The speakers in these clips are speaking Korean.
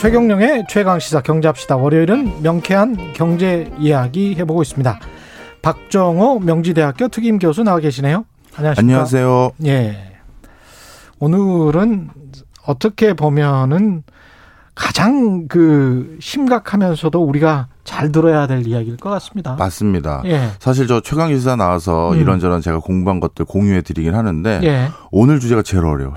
최경령의 최강시사 경제합시다. 월요일은 명쾌한 경제 이야기 해보고 있습니다. 박정호 명지대학교 특임 교수 나와 계시네요. 안녕하십니까. 안녕하세요. 예. 오늘은 어떻게 보면은 가장 그 심각하면서도 우리가 잘 들어야 될 이야기일 것 같습니다. 맞습니다. 예. 사실 저 최강 기사 나와서 음. 이런저런 제가 공부한 것들 공유해 드리긴 하는데 예. 오늘 주제가 제일 어려워요.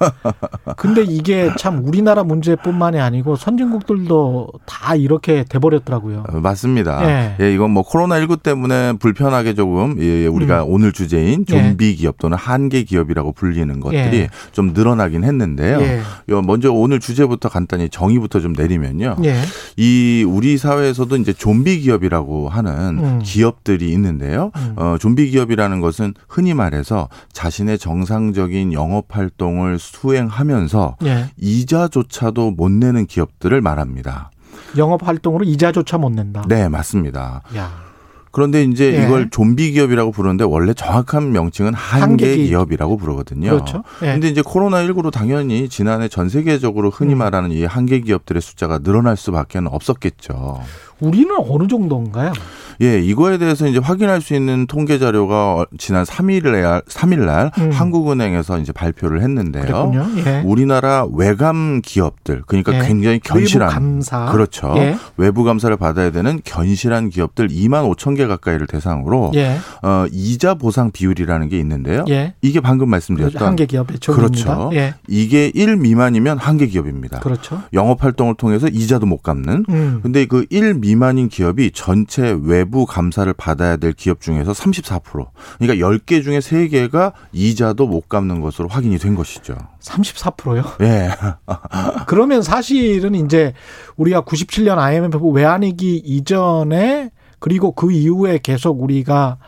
근데 이게 참 우리나라 문제뿐만이 아니고 선진국들도 다 이렇게 돼 버렸더라고요. 어, 맞습니다. 예. 예. 이건 뭐 코로나 19 때문에 불편하게 조금 예, 우리가 오늘 주제인 좀비 기업 또는 한계 기업이라고 불리는 것들이 예. 좀 늘어나긴 했는데요. 예. 요 먼저 오늘 주제부터 간단히 정의부터 좀 내리면요. 예. 이 우리 사회 에서도 이제 좀비 기업이라고 하는 음. 기업들이 있는데요. 음. 어, 좀비 기업이라는 것은 흔히 말해서 자신의 정상적인 영업 활동을 수행하면서 예. 이자조차도 못 내는 기업들을 말합니다. 영업 활동으로 이자조차 못 낸다. 네, 맞습니다. 야. 그런데 이제 예. 이걸 좀비 기업이라고 부르는데 원래 정확한 명칭은 한계 기- 기업이라고 부르거든요. 그렇죠. 예. 근데 이제 코로나 19로 당연히 지난해 전 세계적으로 흔히 음. 말하는 이 한계 기업들의 숫자가 늘어날 수밖에 없었겠죠. 우리는 어느 정도인가요? 예, 이거에 대해서 이제 확인할 수 있는 통계 자료가 지난 3일에 3일 날 음. 한국은행에서 이제 발표를 했는데요. 예. 우리나라 외감 기업들 그러니까 예. 굉장히 견실한 외부 감사. 그렇죠. 예. 외부 감사를 받아야 되는 견실한 기업들 2만 5천 개 가까이를 대상으로 예. 어, 이자 보상 비율이라는 게 있는데요. 예. 이게 방금 말씀드렸던 한계 기업의 적입니다. 그렇죠. 예. 이게 1 미만이면 한계 기업입니다. 그렇죠. 영업 활동을 통해서 이자도 못 갚는 음. 근데 그 1 미만인 기업이 전체 외부 감사를 받아야 될 기업 중에서 34%. 그러니까 10개 중에 3개가 이자도 못 갚는 것으로 확인이 된 것이죠. 34%요. 예. 그러면 사실은 이제 우리가 97년 IMF 외환위기 이전에 그리고 그 이후에 계속 우리가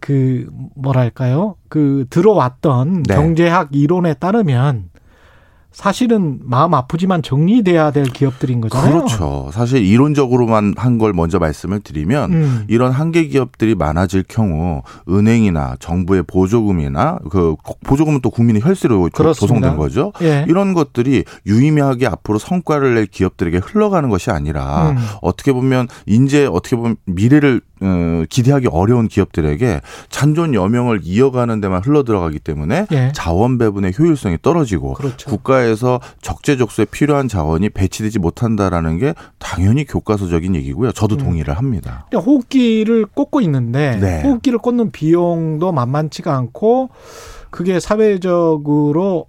그 뭐랄까요? 그 들어왔던 네. 경제학 이론에 따르면 사실은 마음 아프지만 정리돼야 될 기업들인 거잖아요. 그렇죠. 사실 이론적으로만 한 걸 먼저 말씀을 드리면 음. 이런 한계 기업들이 많아질 경우 은행이나 정부의 보조금이나 그 보조금은 또 국민의 혈세로 조- 그렇습니다. 조성된 거죠. 예. 이런 것들이 유의미하게 앞으로 성과를 낼 기업들에게 흘러가는 것이 아니라 음. 어떻게 보면 이제 어떻게 보면 미래를 어, 기대하기 어려운 기업들에게 잔존 여명을 이어가는 데만 흘러 들어가기 때문에 예. 자원 배분의 효율성이 떨어지고 그렇죠. 국가에서 적재적소에 필요한 자원이 배치되지 못한다라는 게 당연히 교과서적인 얘기고요. 저도 음. 동의를 합니다. 호흡기를 꽂고 있는데 네. 호흡기를 꽂는 비용도 만만치가 않고 그게 사회적으로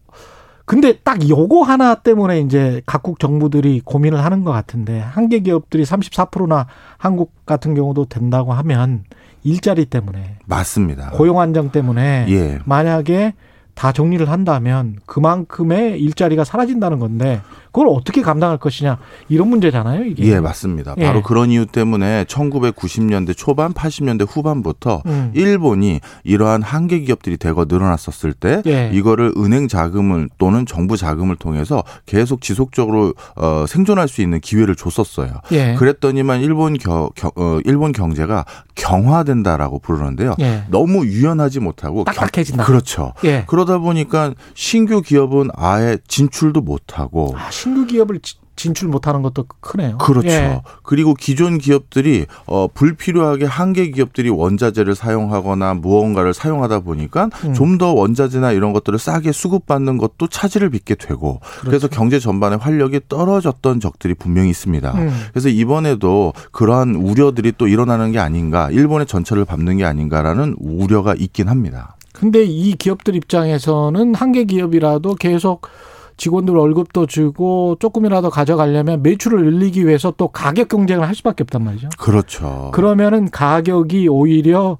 근데 딱 요거 하나 때문에 이제 각국 정부들이 고민을 하는 것 같은데 한계 기업들이 34%나 한국 같은 경우도 된다고 하면 일자리 때문에 맞습니다. 고용 안정 때문에 예. 만약에 다 정리를 한다면 그만큼의 일자리가 사라진다는 건데 그걸 어떻게 감당할 것이냐 이런 문제잖아요 이게. 예, 맞습니다. 예. 바로 그런 이유 때문에 1990년대 초반, 80년대 후반부터 음. 일본이 이러한 한계 기업들이 대거 늘어났었을 때 예. 이거를 은행 자금을 또는 정부 자금을 통해서 계속 지속적으로 어, 생존할 수 있는 기회를 줬었어요. 예. 그랬더니만 일본 겨, 겨- 어, 일본 경제가 경화된다라고 부르는데요. 예. 너무 유연하지 못하고 경- 딱딱해진다. 그렇죠. 예. 그러다 보니까 신규 기업은 아예 진출도 못하고 아, 신규 기업을 지- 진출 못하는 것도 크네요. 그렇죠. 예. 그리고 기존 기업들이 어 불필요하게 한계 기업들이 원자재를 사용하거나 무언가를 사용하다 보니까 음. 좀더 원자재나 이런 것들을 싸게 수급받는 것도 차질을 빚게 되고 그래서 경제 전반의 활력이 떨어졌던 적들이 분명히 있습니다. 음. 그래서 이번에도 그러한 우려들이 또 일어나는 게 아닌가, 일본의 전철을 밟는 게 아닌가라는 우려가 있긴 합니다. 근데 이 기업들 입장에서는 한계 기업이라도 계속 직원들 월급도 주고 조금이라도 가져가려면 매출을 늘리기 위해서 또 가격 경쟁을 할 수밖에 없단 말이죠. 그렇죠. 그러면은 가격이 오히려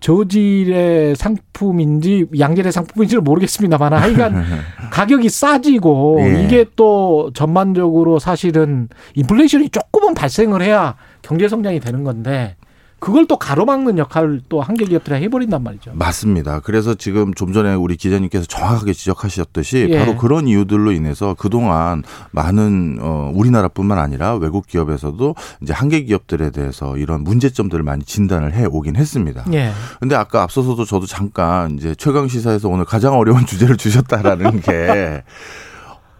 저질의 상품인지 양질의 상품인지는 모르겠습니다만 하여간 가격이 싸지고 예. 이게 또 전반적으로 사실은 인플레이션이 조금은 발생을 해야 경제 성장이 되는 건데 그걸 또 가로막는 역할을 또 한계 기업들이 해버린단 말이죠. 맞습니다. 그래서 지금 좀 전에 우리 기자님께서 정확하게 지적하셨듯이 예. 바로 그런 이유들로 인해서 그동안 많은 어 우리나라뿐만 아니라 외국 기업에서도 이제 한계 기업들에 대해서 이런 문제점들을 많이 진단을 해 오긴 했습니다. 예. 근데 아까 앞서서도 저도 잠깐 이제 최강 시사에서 오늘 가장 어려운 주제를 주셨다라는 게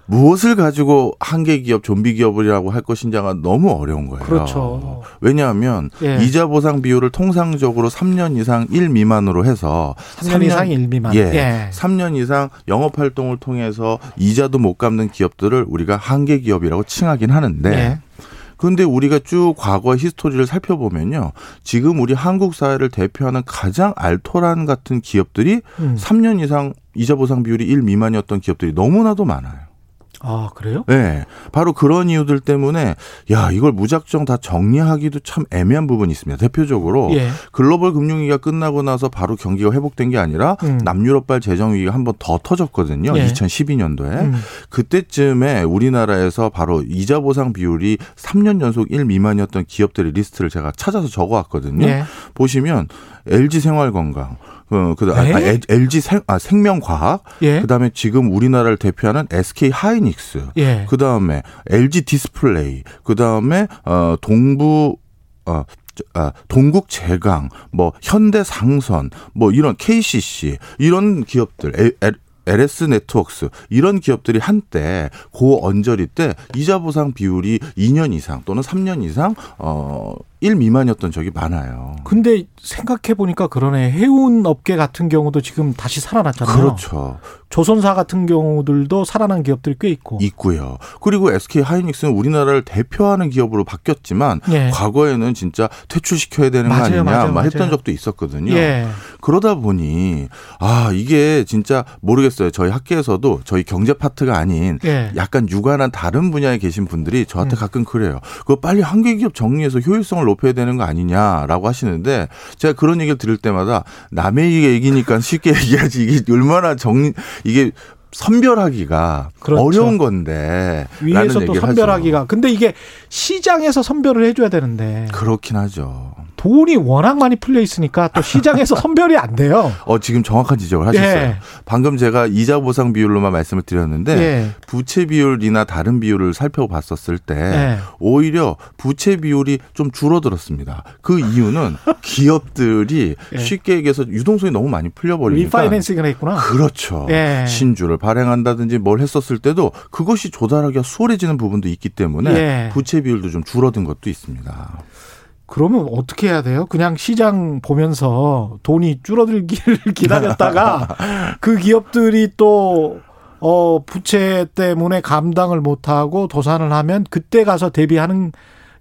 무엇을 가지고 한계 기업, 좀비 기업이라고 할 것인지가 너무 어려운 거예요. 그렇죠. 왜냐하면 예. 이자 보상 비율을 통상적으로 3년 이상 1 미만으로 해서 3년, 3년 이상 1 미만. 예, 예. 3년 이상 영업 활동을 통해서 이자도 못 갚는 기업들을 우리가 한계 기업이라고 칭하긴 하는데 예. 그런데 우리가 쭉 과거 히스토리를 살펴보면요. 지금 우리 한국 사회를 대표하는 가장 알토란 같은 기업들이 음. 3년 이상 이자 보상 비율이 1 미만이었던 기업들이 너무나도 많아요. 아, 그래요? 네. 바로 그런 이유들 때문에 야, 이걸 무작정 다 정리하기도 참 애매한 부분이 있습니다. 대표적으로 예. 글로벌 금융위기가 끝나고 나서 바로 경기가 회복된 게 아니라 음. 남유럽발 재정 위기가 한 번 더 터졌거든요. 예. 2012년도에. 음. 그때쯤에 우리나라에서 바로 이자 보상 비율이 3년 연속 1 미만이었던 기업들의 리스트를 제가 찾아서 적어 왔거든요. 예. 보시면 LG 생활건강 어, 그, 아, 아, LG 생, 아, 생명과학, 예. 그 다음에 지금 우리나라를 대표하는 SK 하이닉스, 예. 그 다음에 LG 디스플레이, 그 다음에 어, 동부 어, 아, 동국 제강, 뭐 현대 상선, 뭐 이런 KCC 이런 기업들, LS 네트웍스. 이런 기업들이 한때 고 언저리 때 이자 보상 비율이 2년 이상 또는 3년 이상 어 1 미만이었던 적이 많아요. 근데 생각해 보니까 그러네. 해운 업계 같은 경우도 지금 다시 살아났잖아요. 그렇죠. 조선사 같은 경우들도 살아난 기업들이 꽤 있고. 있고요. 그리고 SK 하이닉스는 우리나라를 대표하는 기업으로 바뀌었지만 예. 과거에는 진짜 퇴출시켜야 되는 맞아요, 거 아니냐 맞아요, 맞아요. 했던 적도 있었거든요. 예. 그러다 보니 아 이게 진짜 모르겠어요. 저희 학계에서도 저희 경제 파트가 아닌 예. 약간 유관한 다른 분야에 계신 분들이 저한테 음. 가끔 그래요. 그거 빨리 한계 기업 정리해서 효율성을 높여야 되는 거 아니냐라고 하시는데 제가 그런 얘기를 들을 때마다 남의 얘기니까 쉽게 얘기하지 이게 얼마나 정 이게 선별하기가 그렇죠. 어려운 건데 위에서 또 선별하기가 하죠. 근데 이게 시장에서 선별을 해줘야 되는데 그렇긴 하죠. 돈이 워낙 많이 풀려 있으니까 또 시장에서 선별이 안 돼요. 어 지금 정확한 지적을 하셨어요. 예. 방금 제가 이자 보상 비율로만 말씀을 드렸는데 예. 부채 비율이나 다른 비율을 살펴봤었을 때 예. 오히려 부채 비율이 좀 줄어들었습니다. 그 이유는 기업들이 예. 쉽게 얘기해서 유동성이 너무 많이 풀려버리니까 리파이낸싱을 했구나. 그렇죠. 예. 신주를 발행한다든지 뭘 했었을 때도 그것이 조달하기가 수월해지는 부분도 있기 때문에 예. 부채 비율도 좀 줄어든 것도 있습니다. 그러면 어떻게 해야 돼요? 그냥 시장 보면서 돈이 줄어들기를 기다렸다가 그 기업들이 또 어, 부채 때문에 감당을 못하고 도산을 하면 그때 가서 대비하는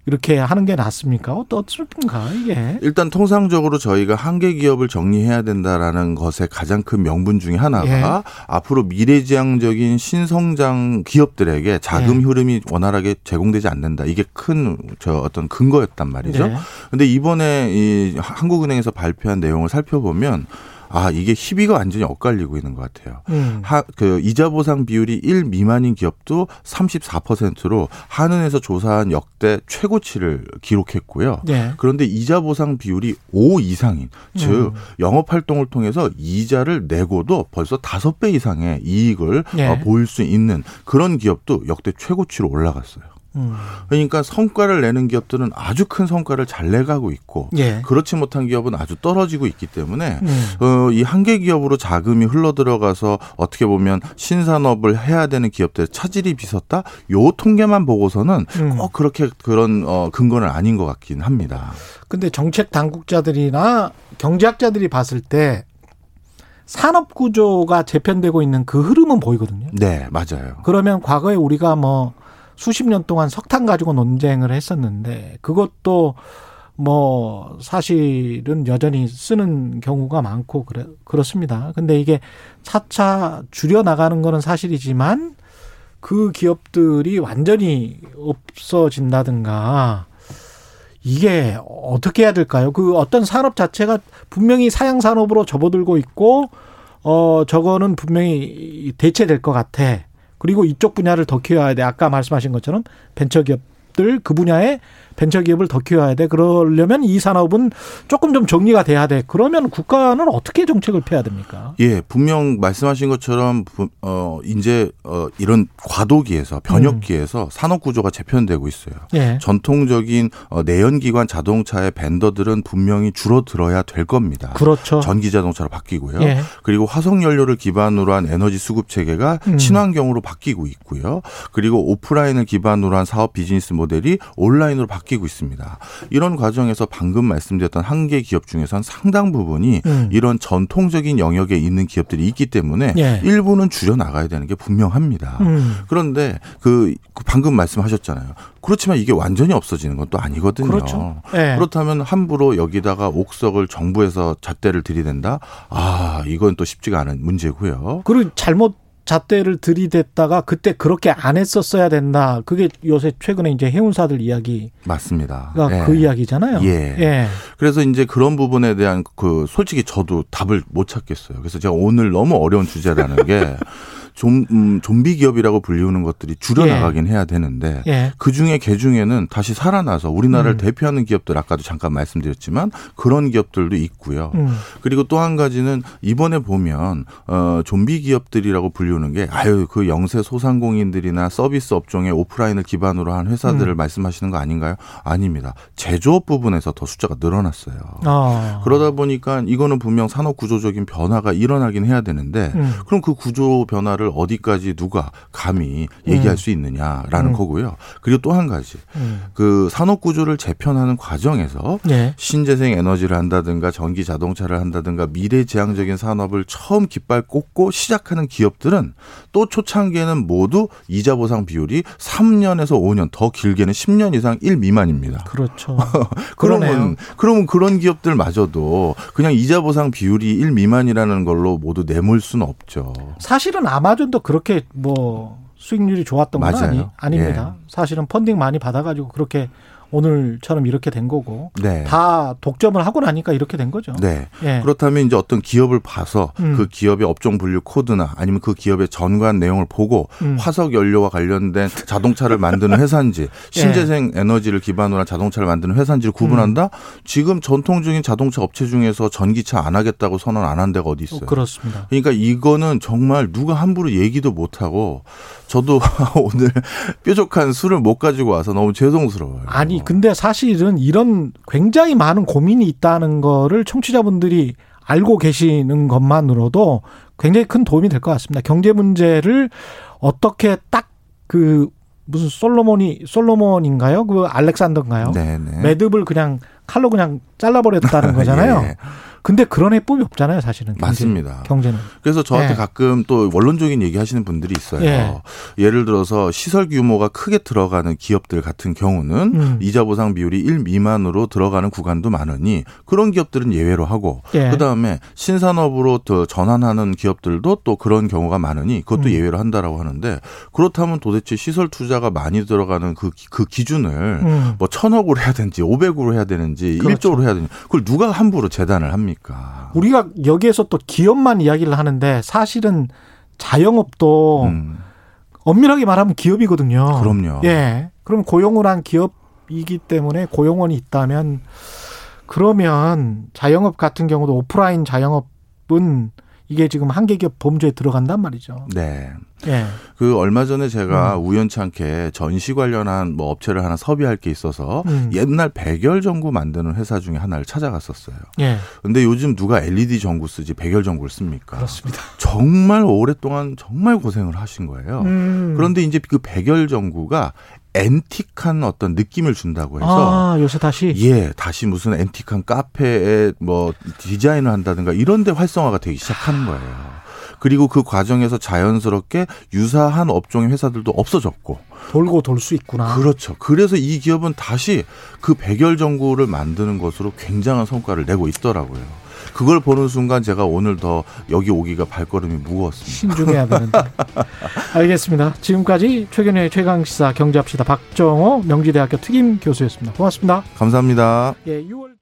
이렇게 하는 게 낫습니까? 어떻습니까 이게? 일단 통상적으로 저희가 한계 기업을 정리해야 된다라는 것의 가장 큰 명분 중에 하나가 예. 앞으로 미래지향적인 신성장 기업들에게 자금 예. 흐름이 원활하게 제공되지 않는다. 이게 큰 저 어떤 근거였단 말이죠. 예. 근데 이번에 이 한국은행에서 발표한 내용을 살펴보면 아 이게 희비가 완전히 엇갈리고 있는 것 같아요. 음. 하, 그 이자 보상 비율이 1 미만인 기업도 34%로 한은에서 조사한 역대 최고치를 기록했고요. 네. 그런데 이자 보상 비율이 5 이상인 즉 음. 영업 활동을 통해서 이자를 내고도 벌써 5배 이상의 이익을 네. 어, 보일 수 있는 그런 기업도 역대 최고치로 올라갔어요. 그러니까 성과를 내는 기업들은 아주 큰 성과를 잘 내가고 있고 예. 그렇지 못한 기업은 아주 떨어지고 있기 때문에 음. 어, 이 한계 기업으로 자금이 흘러 들어가서 어떻게 보면 신산업을 해야 되는 기업들 차질이 빚었다. 요 통계만 보고서는 음. 꼭 그렇게 그런 어, 근거는 아닌 것 같긴 합니다. 근데 정책 당국자들이나 경제학자들이 봤을 때 산업 구조가 재편되고 있는 그 흐름은 보이거든요. 네, 맞아요. 그러면 과거에 우리가 뭐 수십 년 동안 석탄 가지고 논쟁을 했었는데 그것도 뭐 사실은 여전히 쓰는 경우가 많고 그래 그렇습니다. 근데 이게 차차 줄여 나가는 거는 사실이지만 그 기업들이 완전히 없어진다든가 이게 어떻게 해야 될까요? 그 어떤 산업 자체가 분명히 사양 산업으로 접어들고 있고 어 저거는 분명히 대체될 것 같아. 그리고 이쪽 분야를 더 키워야 돼. 아까 말씀하신 것처럼 벤처기업들 그 분야에 벤처기업을 더 키워야 돼. 그러려면 이 산업은 조금 좀 정리가 돼야 돼. 그러면 국가는 어떻게 정책을 펴야 됩니까? 예, 분명 말씀하신 것처럼 어 이제 어 이런 과도기에서 변혁기에서 음. 산업 구조가 재편되고 있어요. 예. 전통적인 어 내연기관 자동차의 벤더들은 분명히 줄어들어야 될 겁니다. 그렇죠. 전기 자동차로 바뀌고요. 예. 그리고 화석 연료를 기반으로 한 에너지 수급 체계가 음. 친환경으로 바뀌고 있고요. 그리고 오프라인을 기반으로 한 사업 비즈니스 모델이 온라인으로 바뀌 고 있습니다. 이런 과정에서 방금 말씀드렸던 한계 기업 중에서는 상당 부분이 음. 이런 전통적인 영역에 있는 기업들이 있기 때문에 예. 일부는 줄여 나가야 되는 게 분명합니다. 음. 그런데 그, 그 방금 말씀하셨잖아요. 그렇지만 이게 완전히 없어지는 건 또 아니거든요. 그렇죠. 네. 그렇다면 함부로 여기다가 옥석을 정부에서 잣대를 들이댄다? 아, 이건 또 쉽지가 않은 문제고요. 그리고 잘못 잣대를 들이댔다가 그때 그렇게 안 했었어야 된다. 그게 요새 최근에 이제 해운사들 이야기 맞습니다. 예. 그 이야기잖아요. 예. 예. 그래서 이제 그런 부분에 대한 그 솔직히 저도 답을 못 찾겠어요. 그래서 제가 오늘 너무 어려운 주제라는 게 좀, 음, 좀비 기업이라고 불리우는 것들이 줄여나가긴 예. 해야 되는데 예. 그 중에 개 중에는 다시 살아나서 우리나라를 음. 대표하는 기업들 아까도 잠깐 말씀드렸지만 그런 기업들도 있고요. 음. 그리고 또 한 가지는 이번에 보면 어, 좀비 기업들이라고 불리우는 게 아유 그 영세 소상공인들이나 서비스 업종의 오프라인을 기반으로 한 회사들을 음. 말씀하시는 거 아닌가요? 아닙니다. 제조업 부분에서 더 숫자가 늘어났어요. 아. 그러다 보니까 이거는 분명 산업 구조적인 변화가 일어나긴 해야 되는데 음. 그럼 그 구조 변화를 이걸 어디까지 누가 감히 얘기할 음. 수 있느냐라는 음. 거고요. 그리고 또 한 가지 음. 그 산업 구조를 재편하는 과정에서 네. 신재생 에너지를 한다든가 전기 자동차를 한다든가 미래지향적인 산업을 처음 깃발 꽂고 시작하는 기업들은 또 초창기에는 모두 이자 보상 비율이 3년에서 5년 더 길게는 10년 이상 1 미만입니다. 그렇죠. 그러면 그러면 그런 기업들마저도 그냥 이자 보상 비율이 1 미만이라는 걸로 모두 내몰 수는 없죠. 사실은 아마 아마존도 그렇게 뭐 수익률이 좋았던 건 아니, 아닙니다. 예. 사실은 펀딩 많이 받아가지고 그렇게 오늘처럼 이렇게 된 거고 네. 다 독점을 하고 나니까 이렇게 된 거죠. 네. 예. 그렇다면 이제 어떤 기업을 봐서 음. 그 기업의 업종 분류 코드나 아니면 그 기업의 전관 내용을 보고 음. 화석 연료와 관련된 자동차를 만드는 회사인지 예. 신재생 예. 에너지를 기반으로 한 자동차를 만드는 회사인지를 구분한다. 음. 지금 전통적인 자동차 업체 중에서 전기차 안 하겠다고 선언 안 한 데가 어디 있어요? 어, 그렇습니다. 그러니까 이거는 정말 누가 함부로 얘기도 못 하고 저도 오늘 뾰족한 술을 못 가지고 와서 너무 죄송스러워요. 아니 근데 사실은 이런 굉장히 많은 고민이 있다는 거를 청취자분들이 알고 계시는 것만으로도 굉장히 큰 도움이 될 것 같습니다. 경제 문제를 어떻게 딱 그 무슨 솔로몬이 솔로몬인가요? 그 알렉산더인가요? 네네. 매듭을 그냥 칼로 그냥 잘라버렸다는 거잖아요. 예. 근데 그런 해법이 없잖아요, 사실은. 경제, 맞습니다. 경제는. 그래서 저한테 예. 가끔 또 원론적인 얘기 하시는 분들이 있어요. 예. 를 들어서 시설 규모가 크게 들어가는 기업들 같은 경우는 음. 이자 보상 비율이 1 미만으로 들어가는 구간도 많으니 그런 기업들은 예외로 하고 예. 그다음에 신산업으로 더 전환하는 기업들도 또 그런 경우가 많으니 그것도 음. 예외로 한다라고 하는데 그렇다면 도대체 시설 투자가 많이 들어가는 그, 그 기준을 음. 뭐 천억으로 해야 되는지 오백으로 해야 되는지 그렇죠. 1조로 해야 되는지 그걸 누가 함부로 재단을 합니까? 그러니까 우리가 여기에서 또 기업만 이야기를 하는데 사실은 자영업도 음. 엄밀하게 말하면 기업이거든요. 그럼요. 예. 그럼 고용을 한 기업이기 때문에 고용원이 있다면 그러면 자영업 같은 경우도 오프라인 자영업은 이게 지금 한계기업 범죄에 들어간단 말이죠. 네. 예. 그 얼마 전에 제가 음. 우연찮게 전시 관련한 뭐 업체를 하나 섭외할 게 있어서 음. 옛날 백열 전구 만드는 회사 중에 하나를 찾아갔었어요. 예. 근데 요즘 누가 LED 전구 쓰지 백열 전구를 씁니까? 그렇습니다. 정말 오랫동안 정말 고생을 하신 거예요. 음. 그런데 이제 그 백열 전구가 앤틱한 어떤 느낌을 준다고 해서 아, 요새 다시 예 다시 무슨 앤틱한 카페에 뭐 디자인을 한다든가 이런 데 활성화가 되기 시작하는 거예요. 그리고 그 과정에서 자연스럽게 유사한 업종의 회사들도 없어졌고 돌고 돌 수 있구나. 그렇죠. 그래서 이 기업은 다시 그 백열 전구를 만드는 것으로 굉장한 성과를 내고 있더라고요. 그걸 보는 순간 제가 오늘 더 여기 오기가 발걸음이 무거웠습니다. 신중해야 되는데. 알겠습니다. 지금까지 최근의 최강 시사 경제합시다 박정호 명지대학교 특임 교수였습니다. 고맙습니다. 감사합니다. 예, 6월